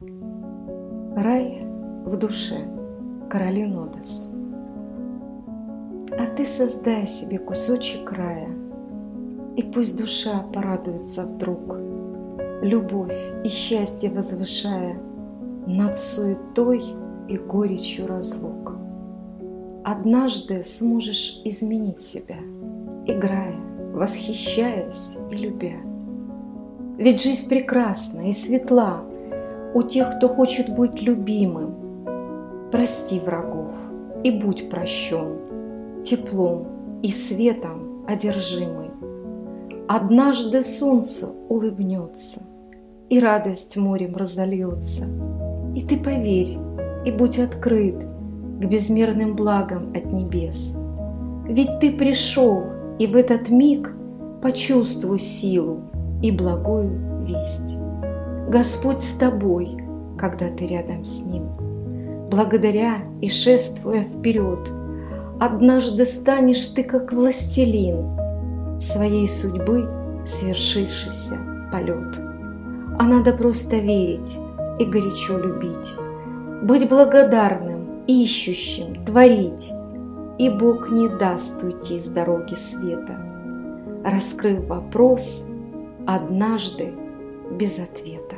Рай в душе. Каролин Одес. А ты создай себе кусочек рая, И пусть душа порадуется вдруг, Любовь и счастье возвышая Над суетой и горечью разлук. Однажды сможешь изменить себя, Играя, восхищаясь и любя. Ведь жизнь прекрасна и светла У тех, кто хочет быть любимым. Прости врагов и будь прощен, Теплом и светом одержимый. Однажды солнце улыбнется, И радость морем разольется, И ты поверь, и будь открыт К безмерным благам от небес. Ведь ты пришел, и в этот миг Почувствуй силу и благую весть. Господь с тобой, когда ты рядом с Ним. Благодаря и шествуя вперед, Однажды станешь ты как властелин Своей судьбы свершившийся полет. А надо просто верить и горячо любить, Быть благодарным, ищущим, творить, И Бог не даст уйти с дороги света, Раскрыв вопрос однажды без ответа.